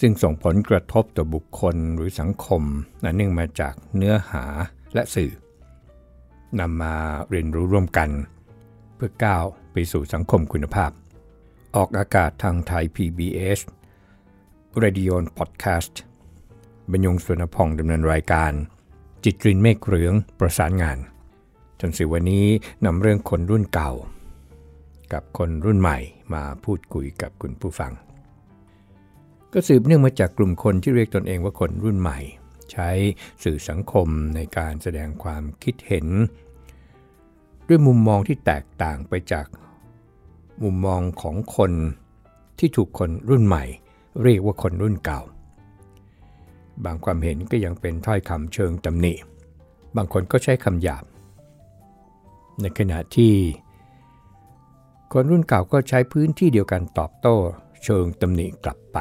ซึ่งส่งผลกระทบต่อบุคคลหรือสังคมนั่นเนื่องมาจากเนื้อหาและสื่อนำมาเรียนรู้ร่วมกัน เพื่อก้าวไปสู่สังคมคุณภาพ ออกอากาศทางไทย PBS Radio Podcast บรรยงสุนพองดำเนินรายการ จิตรินเมฆเหลืองประสานงานจนสิวันนี้นำเรื่องคนรุ่นเก่า กับคนรุ่นใหม่มาพูดคุยกับคุณผู้ฟัง ก็สืบเนื่องมาจากกลุ่มคนที่เรียกตนเองว่าคนรุ่นใหม่ ใช้สื่อสังคมในการแสดงความคิดเห็น ด้วยมุมมองที่แตกต่างไปจากมุมมองของคนที่ถูกคนรุ่นใหม่ เรียกว่าคนรุ่นเก่า บางความเห็นก็ยังเป็นถ้อยคำเชิงตำหนิ บางคนก็ใช้คำหยาบ ในขณะที่ คนรุ่นเก่าก็ใช้พื้นที่เดียวกันตอบโต้ เชิงตำหนิกลับไป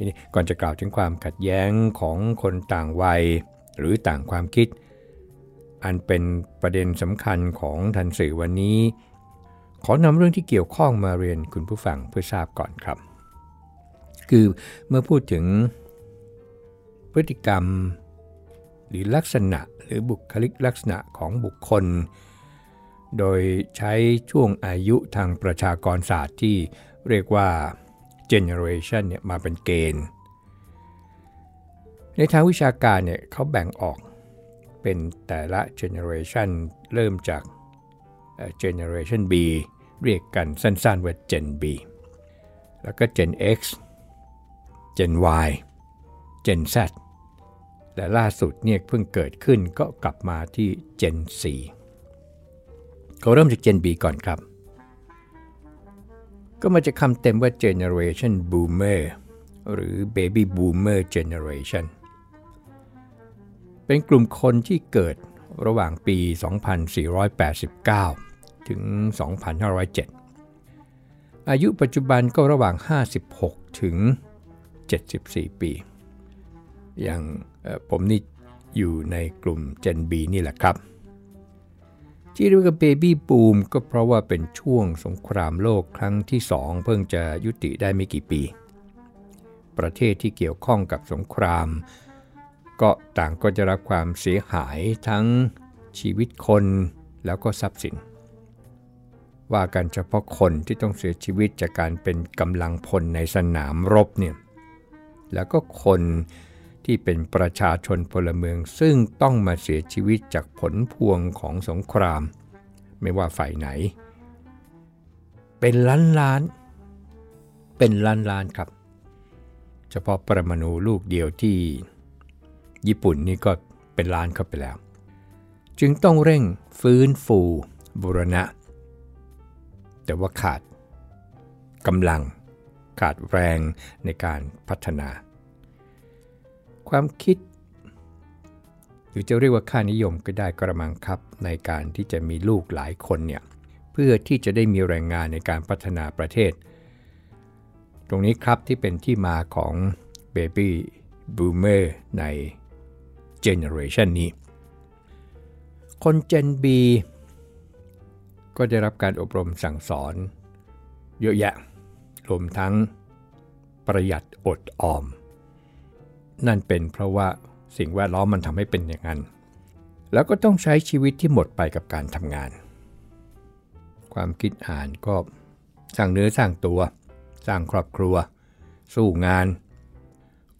ทีนี้ก่อนจะกล่าวถึงความขัดแย้งของคนต่างวัย หรือต่างความคิด อันเป็นประเด็นสำคัญของทันสื่อวันนี้ ขอนำเรื่องที่เกี่ยวข้องมาเรียนคุณผู้ฟังเพื่อทราบก่อนครับ คือเมื่อพูดถึงพฤติกรรม หรือลักษณะหรือบุคลิกลักษณะของบุคคล โดยใช้ช่วงอายุทางประชากรศาสตร์ที่เรียกว่า generation เนี่ยมาเป็นเกณฑ์ ในทางวิชาการเนี่ยเขาแบ่งออกเป็นแต่ละ generation เริ่มจาก generation B เรียกกันสั้นๆว่า Gen B แล้วก็ Gen X Gen Y Gen Z และล่าสุดเนี่ยเพิ่งเกิดขึ้นก็กลับมาที่ Gen 4เขาเริ่มจาก Gen B ก่อนครับ ก็มาจะคำเต็มว่า Generation Boomer หรือ Baby Boomer Generation เป็นกลุ่มคนที่เกิดระหว่างปี 2489 ถึง 2507 อายุปัจจุบันก็ระหว่าง 56 ถึง 74 ปี อย่างผมนี่อยู่ในกลุ่ม Gen B นี่แหละครับ ที่เรียกว่าเบบี้บูมก็เพราะว่าเป็นช่วงสงครามโลกครั้งที่สองเพิ่งจะยุติได้ไม่กี่ปี ประเทศที่เกี่ยวข้องกับสงคราม ก็ต่างก็จะรับความเสียหายทั้งชีวิตคนแล้วก็ทรัพย์สิน ว่ากันเฉพาะคนที่ต้องเสียชีวิตจากการเป็นกำลังพลในสนามรบเนี่ยแล้วก็คน ที่เป็นประชาชนพลเมืองซึ่งต้องมาเสียชีวิตจากผลพวงของสงคราม ไม่ว่าฝ่ายไหน เป็นล้านล้าน เป็นล้านล้านครับ เฉพาะประมาณูลูกเดียวที่ญี่ปุ่นนี่ก็เป็นล้านเข้าไปแล้ว จึงต้องเร่งฟื้นฟูบุรณะ แต่ว่าขาดกำลังขาดแรงในการพัฒนา ความคิด หรือจะเรียกว่าค่านิยมก็ได้กระมังครับในการที่จะมีลูกหลายคนเนี่ยเพื่อที่จะได้มีแรงงานในการพัฒนาประเทศ ตรงนี้ครับที่เป็นที่มาของ Baby Boomer ใน Generation นี้ คน Gen B ก็ได้รับการอบรมสั่งสอน เยอะแยะรวมทั้งประหยัดอดออม นั่นเป็นเพราะว่าสิ่งแวดล้อมมันทำให้เป็นอย่างนั้น แล้วก็ต้องใช้ชีวิตที่หมดไปกับการทำงาน ความคิดอ่านก็สร้างเนื้อสร้างตัว สร้างครอบครัว สู้งาน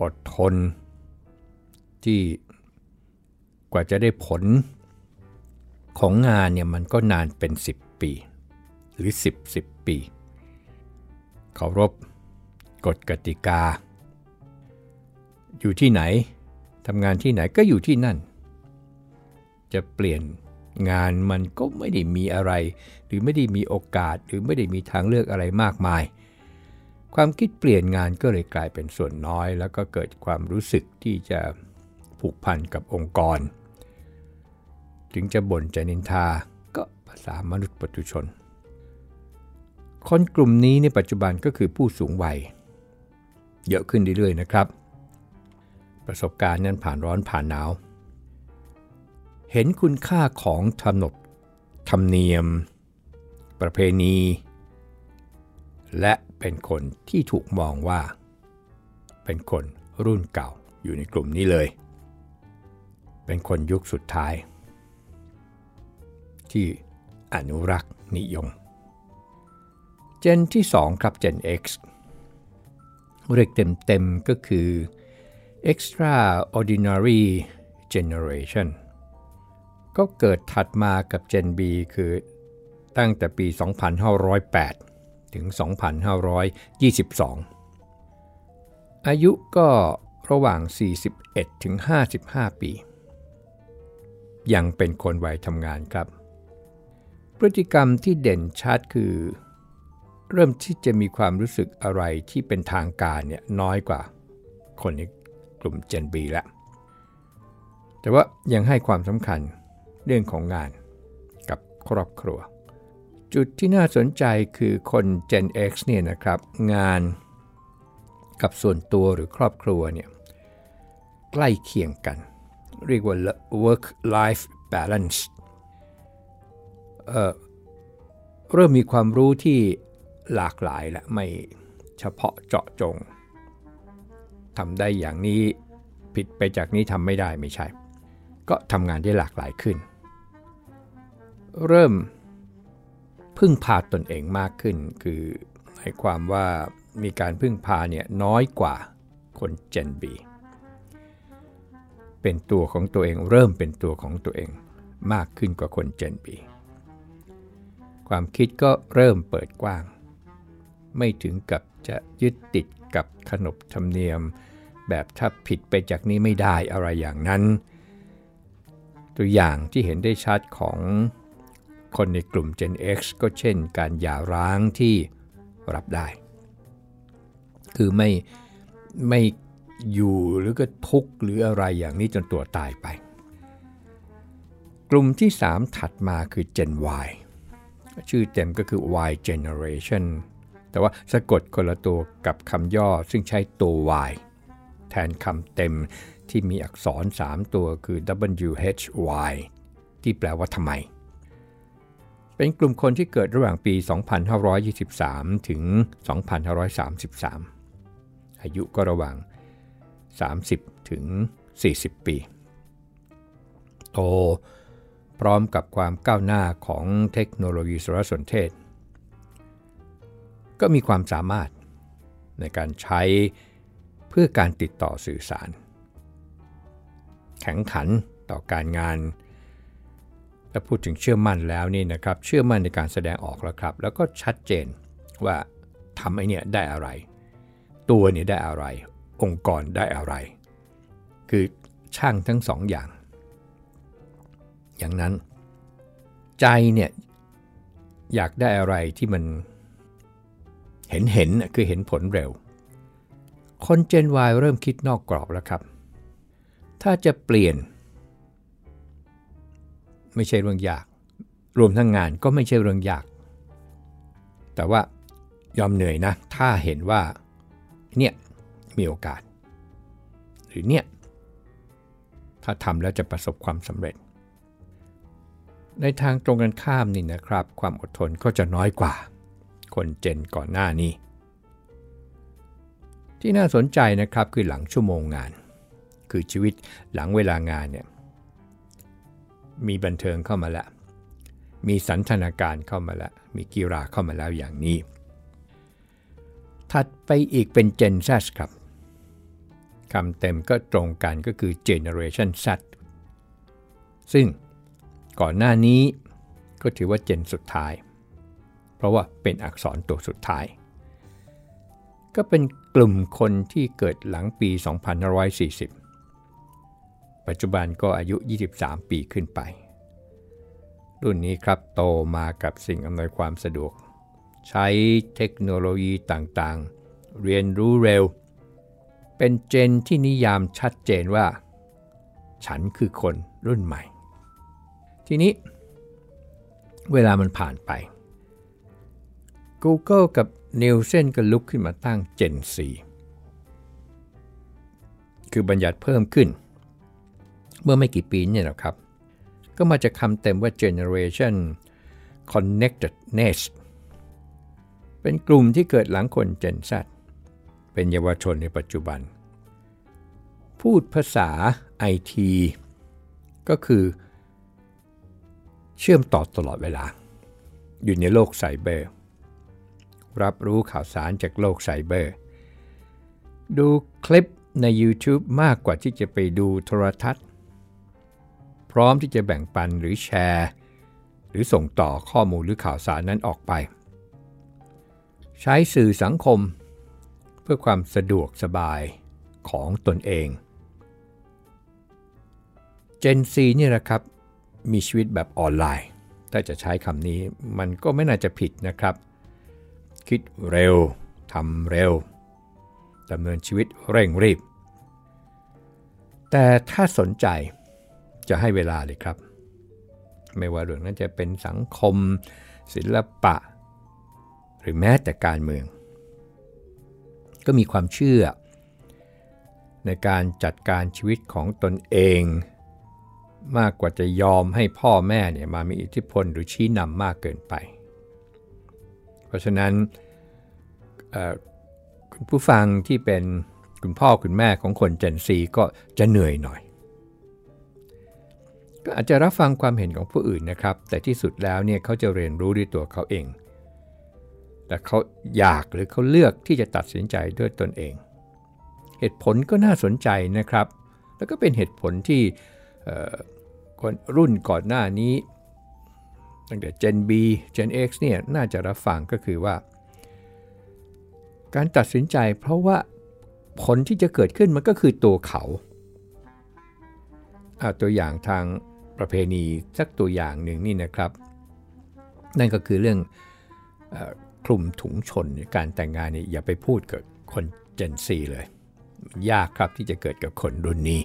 อดทน ที่กว่าจะได้ผลของงานเนี่ยมันก็นานเป็น 10 ปี หรือ 10 10 ปี เคารพกฎกติกา อยู่ที่ไหนทำงานที่ไหนก็อยู่ที่นั่น จะเปลี่ยนงานมันก็ไม่ได้มีอะไร หรือไม่ได้มีโอกาสหรือไม่ได้มีทางเลือกอะไรมากมาย ความคิดเปลี่ยนงานก็เลยกลายเป็นส่วนน้อย แล้วก็เกิดความรู้สึกที่จะผูกพันกับองค์กร ถึงจะบ่นจะนินทาก็ภาษามนุษย์ปัจจุชน คนกลุ่มนี้ในปัจจุบันก็คือผู้สูงวัย เยอะขึ้นเรื่อยๆนะครับ ประสบการณ์นั้นผ่านร้อนผ่านหนาว เห็นคุณค่าของธรรมนบธรรมเนียม ประเพณี และเป็นคนที่ถูกมองว่า เป็นคนรุ่นเก่าอยู่ในกลุ่มนี้เลย เป็นคนยุคสุดท้าย ที่อนุรักษ์นิยม เจนที่ 2 ครับ Gen X เรียกเต็มๆก็คือ Extraordinary Generation ก็เกิดถัดมากับ Gen B คือตั้งแต่ปี 2508 ถึง 2522 อายุก็ระหว่าง 41 ถึง 55 ปี ยังเป็นคนวัยทำงานครับ พฤติกรรมที่เด่นชัดคือ เริ่มที่จะมีความรู้สึกอะไรที่เป็นทางการเนี่ยน้อยกว่าคนใน กลุ่ม Gen B แล้วแต่ว่ายังให้ความสำคัญเรื่องของงานกับครอบครัว จุดที่น่าสนใจคือคน Gen X เนี่ยนะครับงานกับส่วนตัวหรือครอบครัวเนี่ยใกล้เคียงกัน เรียกว่า work life balance เเริ่มมีความรู้ที่หลากหลายและไม่เฉพาะเจาะจง ทำได้อย่างนี้ผิดไปจากนี้ทำไม่ได้ไม่ใช่ ก็ทำงานได้หลากหลายขึ้น เริ่มพึ่งพาตนเองมากขึ้น คือหมายความว่ามีการพึ่งพาเนี่ยน้อยกว่าคนเจนบีเป็นตัวของตัวเองเริ่มเป็นตัวของตัวเองมากขึ้นกว่าคนเจนบีความคิดก็เริ่มเปิดกว้าง ไม่ถึงกับจะยึดติด กับขนบธรรมเนียม แบบถ้าผิดไปจากนี้ไม่ได้อะไรอย่างนั้น ตัวอย่างที่เห็นได้ชัดของคนในกลุ่ม Gen X ก็เช่นการหย่าร้างที่รับได้ คือไม่ไม่อยู่หรือก็ทุกข์หรืออะไรอย่างนี้จนตัวตายไป กลุ่มที่ 3 ถัดมาคือ Gen Y ชื่อเต็มก็คือ Y Generation แต่ว่าสะกดคนละตัวกับคำย่อซึ่งใช้ตัว Y แทนคำเต็มที่มีอักษร 3 ตัวคือ WHY ที่แปลว่าทำไม เป็นกลุ่มคนที่เกิดระหว่างปี 2523 ถึง 2533 อายุก็ระหว่าง 30 ถึง 40 ปี โตพร้อมกับความก้าวหน้าของเทคโนโลยีสารสนเทศ ก็มีความสามารถในการใช้เพื่อการติดต่อสื่อสาร แข็งขันต่อการงานถ้าพูดถึงเชื่อมั่นแล้วนี่นะครับ เชื่อมั่นในการแสดงออกแล้วครับ แล้วก็ชัดเจนว่าทำไอ้นี่ได้อะไร ตัวนี่ได้อะไร องค์กรได้อะไร คือช่างทั้งสองอย่าง อย่างนั้น ใจเนี่ยอยากได้อะไรที่มัน เห็นเห็นคือเห็นผลเร็ว คนเจน Y เริ่มคิดนอกกรอบแล้วครับ ถ้าจะเปลี่ยน ไม่ใช่เรื่องยาก รวมทั้งงานก็ไม่ใช่เรื่องยาก แต่ว่ายอมเหนื่อยนะ ถ้าเห็นว่าเนี่ยมีโอกาส หรือเนี่ย ถ้าทำแล้วจะประสบความสำเร็จ ในทางตรงกันข้ามนี่นะครับ ความอดทนก็จะน้อยกว่า คนเจนก่อนหน้านี้ ที่น่าสนใจนะครับคือหลังชั่วโมงงาน คือชีวิตหลังเวลางานเนี่ยมีบันเทิงเข้ามาแล้วมีสันทนาการเข้ามาแล้วมีกีฬาเข้ามาแล้วอย่างนี้ ถัดไปอีกเป็น Gen Z ครับคำเต็มก็ตรงกันก็คือ Generation Z ซึ่งก่อนหน้านี้ก็ถือว่าเจนสุดท้าย เพราะว่าเป็นอักษรตัวสุดท้าย ก็เป็นกลุ่มคนที่เกิดหลังปี 2540 ปัจจุบันก็อายุ 23 ปีขึ้นไป รุ่นนี้ครับโตมากับสิ่งอำนวยความสะดวก ใช้เทคโนโลยีต่างๆ เรียนรู้เร็ว เป็นเจนที่นิยามชัดเจนว่า ฉันคือคนรุ่นใหม่ ทีนี้เวลามันผ่านไป Google กับ Nielsen ก็ลุกขึ้นมาตั้ง Gen 4คือบัญญัติเพิ่มขึ้น เมื่อไม่กี่ปีนี่แหละครับ ก็มาจากคำเต็มว่า Generation Connectedness เป็นกลุ่มที่เกิดหลังคน Gen Z เป็นเยาวชนในปัจจุบัน พูดภาษา IT ก็คือ เชื่อมต่อตลอดเวลา อยู่ในโลกไซเบอร์ รับรู้ข่าวสารจากโลกไซเบอร์ ดูคลิปใน YouTube มากกว่าที่จะไปดูโทรทัศน์ พร้อมที่จะแบ่งปันหรือแชร์ หรือส่งต่อข้อมูลหรือข่าวสารนั้นออกไป ใช้สื่อสังคม เพื่อความสะดวกสบายของตนเอง Gen Z นี่แหละครับ มีชีวิตแบบออนไลน์ ถ้าจะใช้คำนี้มันก็ไม่น่าจะผิดนะครับ คิดเร็วทำเร็วดำเนินชีวิตเร่งรีบ แต่ถ้าสนใจจะให้เวลาเลยครับ ไม่ว่าเรื่องนั้นจะเป็นสังคม ศิลปะ หรือแม้แต่การเมือง ก็มีความเชื่อ ในการจัดการชีวิตของตนเอง มากกว่าจะยอมให้พ่อแม่เนี่ยมามีอิทธิพลหรือชี้นำมากเกินไป เพราะฉะนั้นคุณผู้ฟังที่เป็นคุณพ่อคุณแม่ของคนเจนซีก็จะเหนื่อยหน่อย ก็อาจจะรับฟังความเห็นของผู้อื่นนะครับ แต่ที่สุดแล้วเนี่ยเขาจะเรียนรู้ด้วยตัวเขาเองแต่เขาอยากหรือเขาเลือกที่จะตัดสินใจด้วยตนเอง เหตุผลก็น่าสนใจนะครับ แล้วก็เป็นเหตุผลที่คนรุ่นก่อนหน้านี้ ตั้งแต่ Gen B Gen X เนี่ยน่าจะรับฟังก็คือว่า การตัดสินใจเพราะว่าผลที่จะเกิดขึ้นมันก็คือตัวเขาเอาตัวอย่างทางประเพณีสักตัวอย่างหนึ่งนี่นะครับ นั่นก็คือเรื่องคลุมถุงชนการแต่งงานนี่อย่าไปพูดกับคน Gen Z เลย ยากครับที่จะเกิดกับคนรุ่นนี้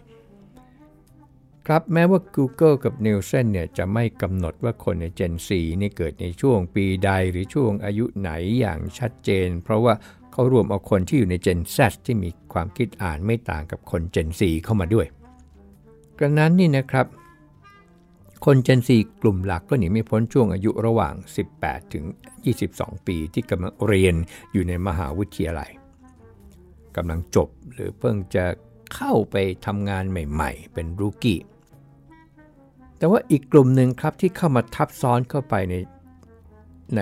ครับแม้ว่า Google กับ Nielsen เนี่ยจะไม่กำหนดว่าคนใน Gen 4นี่เกิดในช่วงปีใดหรือช่วงอายุไหนอย่างชัดเจน เพราะว่าเขารวมเอาคนที่อยู่ใน Gen Z ที่มีความคิดอ่านไม่ต่างกับคน Gen 4เข้ามาด้วยกระนั้นนี่นะครับ คน Gen 4กลุ่มหลักก็หนีไม่พ้นช่วงอายุระหว่าง 18 ถึง 22 ปีที่กำลังเรียนอยู่ในมหาวิทยาลัยกำลังจบหรือเพิ่งจะเข้าไปทำงานใหม่ ๆ เป็นรูกี้ แต่ว่าอีกกลุ่มหนึ่งครับที่เข้ามาทับซ้อนเข้าไปในใน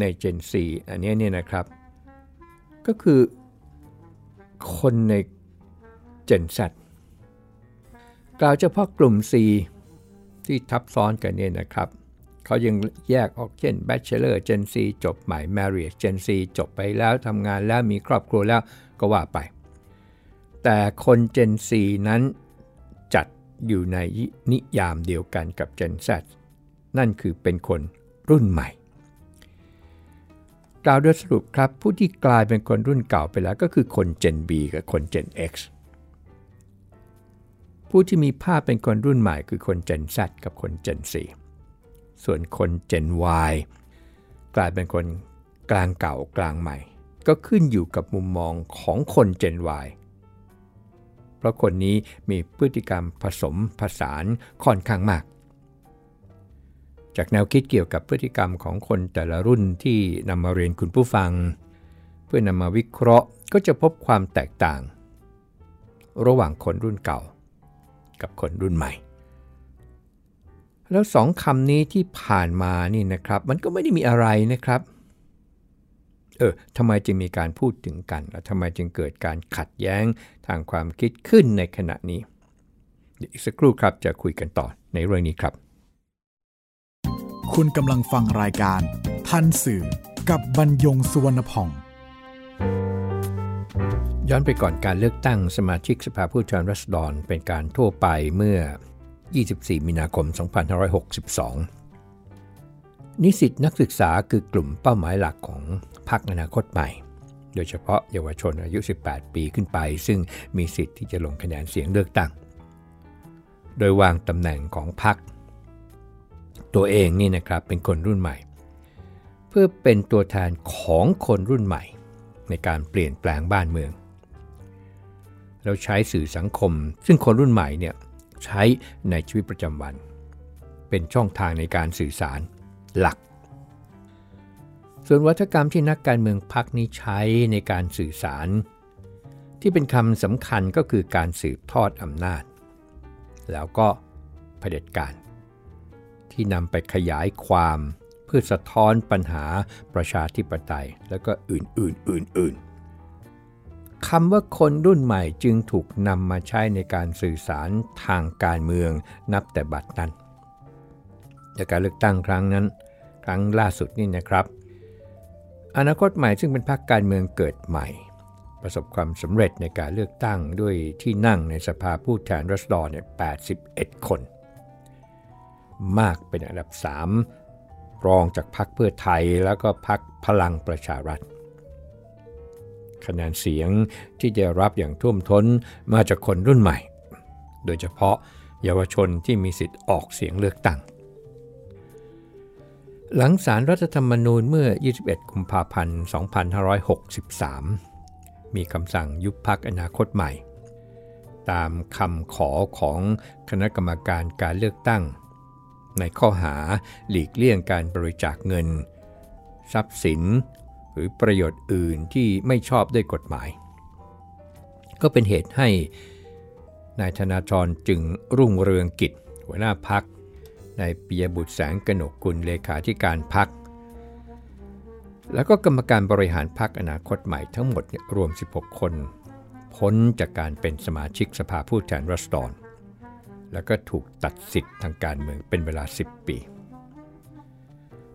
ใน Gen 4อันนี้เนี่ยนะครับ ก็คือคนใน Gen Z กล่าวเฉพาะกลุ่ม C ที่ทับซ้อนกันเนี่ยนะครับ เขายังแยกออกเช่น Bachelor Gen C จบใหม่ Marriage Gen C จบไปแล้วทำงานแล้วมีครอบครัวแล้วก็ว่าไป แต่คน Gen C นั้น อยู่ในนิยามเดียวกันกับ Gen Z นั่นคือเป็นคนรุ่นใหม่ กล่าวโดยสรุปครับ ผู้ที่กลายเป็นคนรุ่นเก่าไปแล้วก็คือคน Gen B กับคน Gen X ผู้ที่มีภาพเป็นคนรุ่นใหม่คือคน Gen Z กับคน Gen 4ส่วนคน Gen Y กลายเป็นคนกลางเก่ากลางใหม่ ก็ขึ้นอยู่กับมุมมองของคน Gen Y เพราะคนนี้มีพฤติกรรมผสมผสานค่อนข้างมาก จากแนวคิดเกี่ยวกับพฤติกรรมของคนแต่ละรุ่นที่นำมาเรียนคุณผู้ฟัง เพื่อนำมาวิเคราะห์ก็จะพบความแตกต่าง ระหว่างคนรุ่นเก่า กับคนรุ่นใหม่ แล้วสองคำนี้ที่ผ่านมานี่นะครับ มันก็ไม่ได้มีอะไรนะครับเออทำไมจึงมีการพูดถึงกัน และทำไมจึงเกิดการขัดแย้งทางความคิดขึ้นในขณะนี้อีกสักครู่ครับจะคุยกันต่อในเรื่องนี้ครับ คุณกำลังฟังรายการ ทันสื่อกับบรรยงสุวรรณพองย้อนไปก่อนการเลือกตั้งสมาชิกสภาผู้แทนราษฎรเป็นการทั่วไปเมื่อ 24 มีนาคม 2562 นิสิตนักศึกษาคือกลุ่มเป้าหมายหลักของพรรคอนาคตใหม่ โดยเฉพาะเยาวชนอายุ 18 ปีขึ้นไป ซึ่งมีสิทธิ์ที่จะลงคะแนนเสียงเลือกตั้ง โดยวางตำแหน่งของพรรคตัวเองนี่นะครับเป็นคนรุ่นใหม่ เพื่อเป็นตัวแทนของคนรุ่นใหม่ ในการเปลี่ยนแปลงบ้านเมือง เราใช้สื่อสังคม ซึ่งคนรุ่นใหม่เนี่ยใช้ในชีวิตประจำวัน เป็นช่องทางในการสื่อสาร หลัก ส่วนวัฒกรรมที่นักการเมืองพักนี้ใช้ในการสื่อสาร ที่เป็นคำสำคัญก็คือการสืบทอดอำนาจ แล้วก็เผด็จการ ที่นำไปขยายความเพื่อสะท้อนปัญหาประชาธิปไตยแล้วก็อื่นๆอื่นๆคำว่าคนรุ่นใหม่จึงถูกนำมาใช้ในการสื่อสารทางการเมืองนับแต่บัดนั้น จากการเลือกตั้งครั้งนั้น ครั้งล่าสุดนี่นะครับ อนาคตใหม่ซึ่งเป็นพรรคการเมืองเกิดใหม่ ประสบความสำเร็จในการเลือกตั้งด้วยที่นั่งในสภาผู้แทนรัศดรเนี่ย81 คน มากเป็นอันดับ 3 รองจากพรรคเพื่อไทยแล้วก็พรรคพลังประชารัฐคะแนนเสียงที่จะรับอย่างท่วมท้นมาจากคนรุ่นใหม่ โดยเฉพาะเยาวชนที่มีสิทธิ์ออกเสียงเลือกตั้ง หลังสารรัฐธรรมนูญเมื่อ 21 กุมภาพันธ์ 2563 มีคำสั่งยุบพักอนาคตใหม่ ตามคำขอของคณะกรรมการการเลือกตั้ง ในข้อหาหลีกเลี่ยงการบริจาคเงิน ทรัพย์สิน หรือประโยชน์อื่นที่ไม่ชอบด้วยกฎหมาย ก็เป็นเหตุให้นายธนาธรจึงรุ่งเรืองกิจ หัวหน้าพัก นายปิยบุตรแสงกนกกุลเลขาธิการพัก แล้วก็กรรมการบริหารพักอนาคตใหม่ทั้งหมดรวม 16 คน พ้นจากการเป็นสมาชิกสภาผู้แทนรัศดรแล้วก็ถูกตัดสิทธิ์ทางการเมืองเป็นเวลา 10 ปี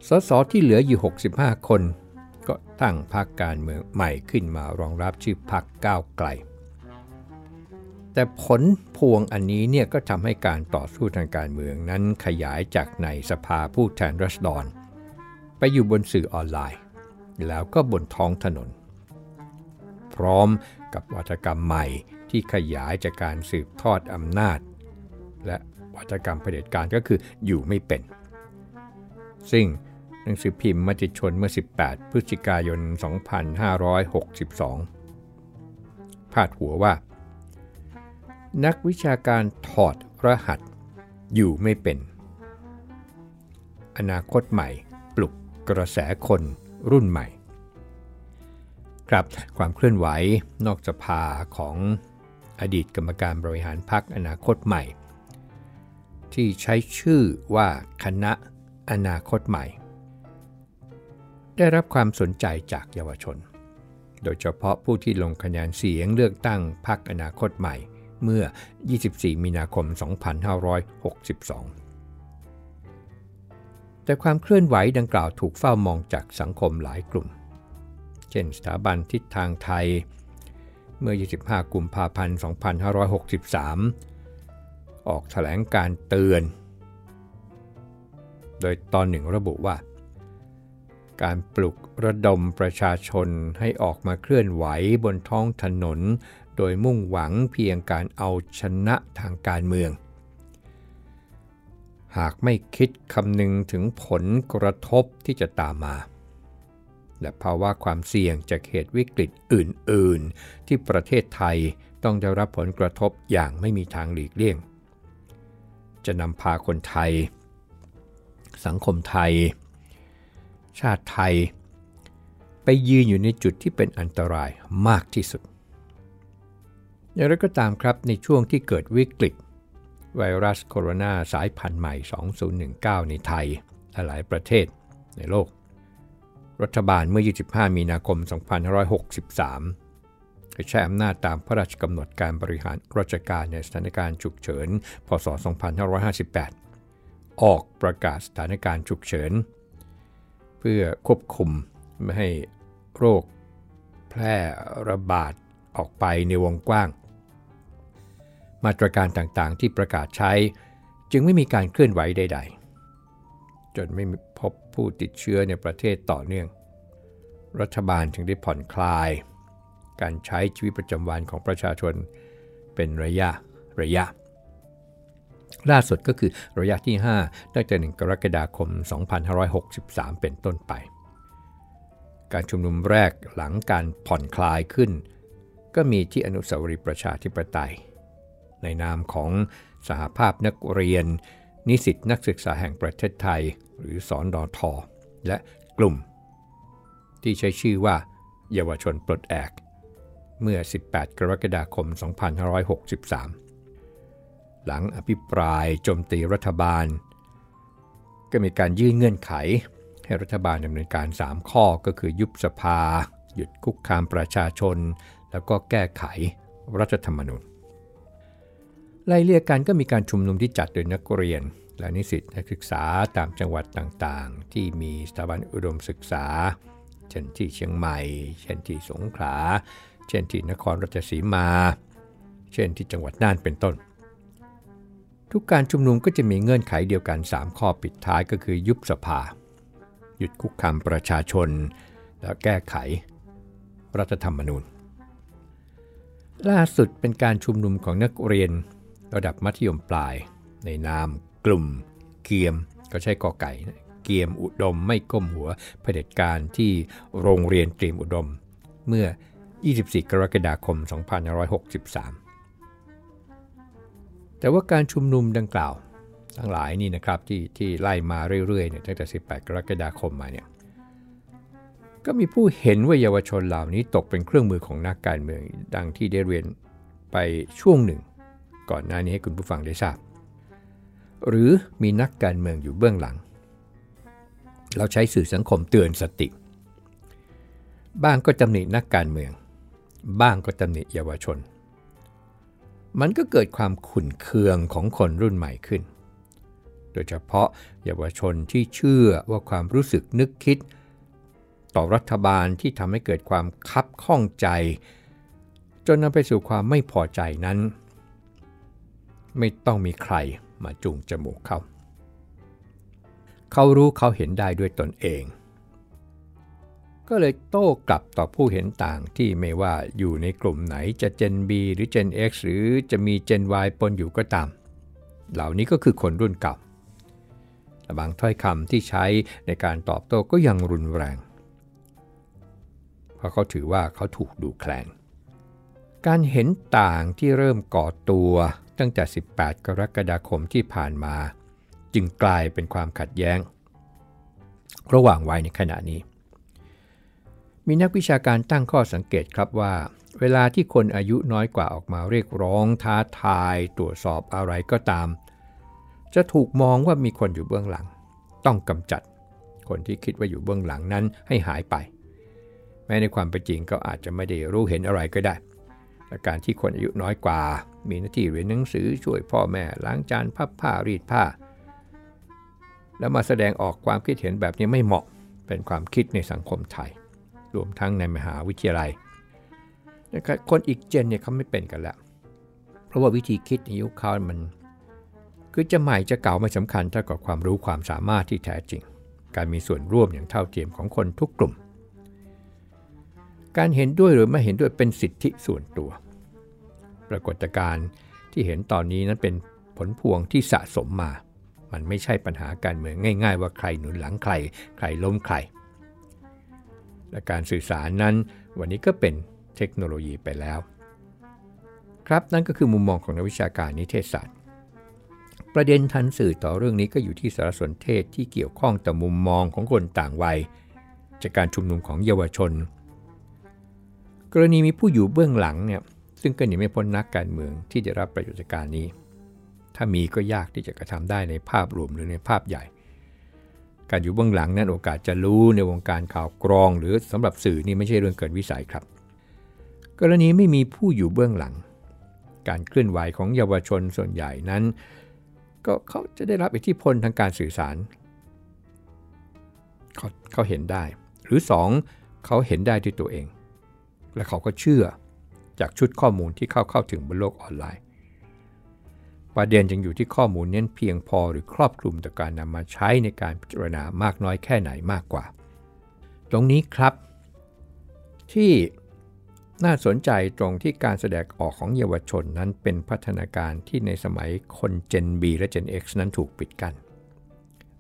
สสที่เหลืออยู่ 65 คน ก็ตั้งพรรคการเมืองใหม่ขึ้นมารองรับชื่อพรรคก้าวไกล แต่ผลพวงอันนี้เนี่ยก็ทำให้การต่อสู้ทางการเมืองนั้นขยายจากในสภาผู้แทนรัศดร ไปอยู่บนสื่อออนไลน์ แล้วก็บนท้องถนน พร้อมกับวัฒกรรมใหม่ที่ขยายจากการสืบทอดอำนาจ และวัฒกรรมเผด็จการก็คืออยู่ไม่เป็น ซึ่งหนังสือพิมพ์มติชนเมื่อ 18 พฤศจิกายน 2562 พาดหัวว่า นักวิชาการถอดรหัส อยู่ไม่เป็น อนาคตใหม่ ปลุกกระแสคนรุ่นใหม่ ครับความเคลื่อนไหวนอกสภาของอดีตกรรมการบริหารพรรคอนาคตใหม่ ที่ใช้ชื่อว่าคณะอนาคตใหม่ ได้รับความสนใจจากเยาวชน โดยเฉพาะผู้ที่ลงคะแนนเสียงเลือกตั้งพรรคอนาคตใหม่ เมื่อ 24 มีนาคม 2562 แต่ความเคลื่อนไหวดังกล่าวถูกเฝ้ามองจากสังคมหลายกลุ่ม เช่นสถาบันทิศทางไทย เมื่อ 25 กุมภาพันธ์ 2563 ออกแถลงการเตือน โดยตอนหนึ่งระบุว่าการปลุกระดมประชาชนให้ออกมาเคลื่อนไหวบนท้องถนน โดยมุ่งหวังเพียงการเอาชนะทางการเมือง หากไม่คิดคำนึงถึงผลกระทบที่จะตามมา และภาวะความเสี่ยงจากเหตุวิกฤตอื่น ๆ ที่ประเทศไทยต้องได้รับผลกระทบอย่างไม่มีทางหลีกเลี่ยง จะนำพาคนไทย สังคมไทย ชาติไทย ไปยืนอยู่ในจุดที่เป็นอันตรายมากที่สุด อย่างไรก็ตามครับในช่วงที่เกิดวิกฤต ไวรัสโคโรนาสายพันธุ์ใหม่ 2019 ในไทยและหลายประเทศในโลก รัฐบาลเมื่อ 25 มีนาคม 2563ใช้อำนาจตามพระราชกำหนดการบริหารราชการในสถานการณ์ฉุกเฉิน พศ 2558 ออกประกาศสถานการณ์ฉุกเฉิน เพื่อควบคุมไม่ให้โรคแพร่ระบาดออกไปในวงกว้าง มาตรการต่างๆ ที่ประกาศใช้ จึงไม่มีการเคลื่อนไหวใด ๆ จนไม่พบผู้ติดเชื้อในประเทศต่อเนื่อง รัฐบาลจึงได้ผ่อนคลาย การใช้ชีวิตประจำวันของประชาชนเป็นระยะระยะ ล่าสุดก็คือระยะที่ 5 ตั้งแต่ 1 กรกฎาคม 2563 เป็นต้นไป การชุมนุมแรกหลังการผ่อนคลายขึ้น ก็มีที่อนุสาวรีย์ประชาธิปไตย ในนามของสหภาพนักเรียน นิสิตนักศึกษาแห่งประเทศไทย หรือสอนดอทอและกลุ่ม ที่ใช้ชื่อว่า เยาวชนปลดแอก เมื่อ 18 กรกฎาคม 2563 หลังอภิปรายโจมตีรัฐบาล ก็มีการยื่นเงื่อนไข ให้รัฐบาลดำเนินการ 3 ข้อก็คือยุบสภา หยุดคุกคามประชาชน แล้วก็แก้ไขรัฐธรรมนูญ ไล่เลี่ยกันก็มีการชุมนุมที่จัดโดยนักเรียน และนิสิตนักศึกษาตามจังหวัดต่างๆ ที่มีสถาบันอุดมศึกษา เช่นที่เชียงใหม่ เช่นที่สงขลา เช่นที่นครราชสีมา เช่นที่จังหวัดน่านเป็นต้น ทุกการชุมนุมก็จะมีเงื่อนไขเดียวกัน 3 ข้อปิดท้ายก็คือยุบสภา หยุดคุกคามประชาชน และแก้ไข รัฐธรรมนูญ ล่าสุดเป็นการชุมนุมของนักเรียน ระดับมัธยมปลาย ในนามกลุ่ม เกียมก็ใช้กอไก่เกียมอุดมไม่ก้มหัวเผด็จการที่โรงเรียนเตรียมอุดม เมื่อ 24 กรกฎาคม 2563 แต่ว่าการชุมนุมดังกล่าว ทั้งหลายนี่นะครับที่ที่ไล่มาเรื่อยๆเนี่ยตั้งแต่ 18 กรกฎาคมมาเนี่ยก็มีผู้เห็นว่าเยาวชนเหล่านี้ตกเป็นเครื่องมือของนักการเมือง ดังที่ได้เรียนไปช่วงหนึ่ง ก่อนหน้านี้ให้คุณผู้ฟังได้ทราบ หรือมีนักการเมืองอยู่เบื้องหลัง เราใช้สื่อสังคมเตือนสติ บ้างก็ตำหนินักการเมือง บ้างก็ตำหนิเยาวชน มันก็เกิดความขุ่นเคืองของคนรุ่นใหม่ขึ้น โดยเฉพาะเยาวชนที่เชื่อว่าความรู้สึกนึกคิด ต่อรัฐบาลที่ทำให้เกิดความคับข้องใจจนนำไปสู่ความไม่พอใจนั้น ไม่ต้องมีใครมาจูงจมูกเขา เขารู้เขาเห็นได้ด้วยตนเอง ก็เลยโต้กลับต่อผู้เห็นต่างที่ไม่ว่าอยู่ในกลุ่มไหนจะ Gen B หรือ Gen X หรือจะมี Gen Y ปนอยู่ก็ตาม เหล่านี้ก็คือคนรุ่นเก่าแต่บางถ้อยคำที่ใช้ในการตอบโต้ก็ยังรุนแรง เพราะเขาถือว่าเขาถูกดูแคลนการเห็นต่างที่เริ่มก่อตัว ตั้งแต่ 18 กรกฎาคมที่ผ่านมา จึงกลายเป็นความขัดแย้ง ระหว่างวัยในขณะนี้ มีนักวิชาการตั้งข้อสังเกตครับว่า เวลาที่คนอายุน้อยกว่าออกมาเรียกร้องท้าทาย ตรวจสอบอะไรก็ตาม จะถูกมองว่ามีคนอยู่เบื้องหลัง ต้องกำจัด คนที่คิดว่าอยู่เบื้องหลังนั้นให้หายไป แม้ในความเป็นจริงก็อาจจะไม่ได้รู้เห็นอะไรก็ได้ และการที่คนอายุน้อยกว่า มีหน้าที่เรียนหนังสือช่วยพ่อแม่ล้างจานพับผ้ารีดผ้า แล้วมาแสดงออกความคิดเห็นแบบนี้ไม่เหมาะเป็นความคิดในสังคมไทย รวมทั้งในมหาวิทยาลัยนะครับคนอีกเจนเนี่ยเขาไม่เป็นกันแล้ว เพราะว่าวิธีคิดในยุคเขามัน คือจะใหม่จะเก่าไม่สำคัญเท่ากับความรู้ความสามารถที่แท้จริง การมีส่วนร่วมอย่างเท่าเทียมของคนทุกกลุ่ม การเห็นด้วยหรือไม่เห็นด้วยเป็นสิทธิส่วนตัว ปรากฏการณ์ที่เห็นตอนนี้นั้นเป็นผลพวงที่สะสมมา มันไม่ใช่ปัญหาการเมืองง่าย ๆ ว่าใครหนุนหลังใคร ใครล้มใคร และการสื่อสารนั้นวันนี้ก็เป็นเทคโนโลยีไปแล้ว ครับนั่นก็คือมุมมองของนักวิชาการนิเทศศาสตร์ ประเด็นทันสื่อต่อเรื่องนี้ก็อยู่ที่สารสนเทศที่เกี่ยวข้องต่อมุมมองของคนต่างวัย จากการชุมนุมของเยาวชน กรณีมีผู้อยู่เบื้องหลังเนี่ยซึ่งก็หนีไม่พ้นนักการเมืองที่ได้รับประโยชน์จากการนี้ ถ้ามีก็ยากที่จะกระทำได้ในภาพรวมหรือในภาพใหญ่ การอยู่เบื้องหลังนั้นโอกาสจะรู้ในวงการข่าวกรอง หรือสำหรับสื่อนี่ไม่ใช่เรื่องเกินวิสัยครับ กรณีไม่มีผู้อยู่เบื้องหลัง การเคลื่อนไหวของเยาวชนส่วนใหญ่นั้น ก็เขาจะได้รับอิทธิพลทางการสื่อสารเขาเขาเห็นได้ หรือ 2 เขาเห็นได้ด้วยตัวเอง และเขาก็เชื่อจากชุดข้อมูลที่เข้าเข้าถึงบนโลกออนไลน์ ประเด็นยังอยู่ที่ข้อมูลเน้นเพียงพอหรือครอบคลุมต่อการนำมาใช้ในการพิจารณามากน้อยแค่ไหนมากกว่า ตรงนี้ครับ ที่น่าสนใจตรงที่การแสดงออกของเยาวชนนั้นเป็นพัฒนาการที่ในสมัยคน Gen B และ Gen X นั้นถูกปิดกัน้น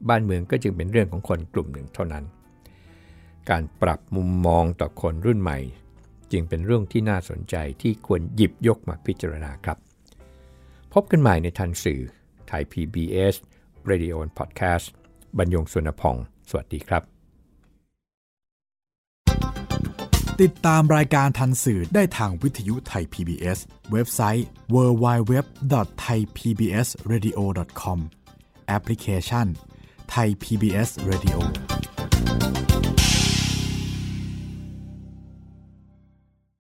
บ้านเมืองก็จึงเป็นเรื่องของคนกลุ่มหนึ่งเท่านั้น การปรับมุมมองต่อคนรุ่นใหม่ จึงเป็นเรื่องที่น่าสนใจที่ควรหยิบยกมาพิจารณาครับ พบกันใหม่ในทันสื่อไทย PBS Radio and Podcast บรรยงสุนพอง สวัสดีครับ ติดตามรายการทันสื่อได้ทางวิทยุไทย PBS เว็บไซต์ www.thaipbsradio.com แอปพลิเคชัน Thai PBS Radio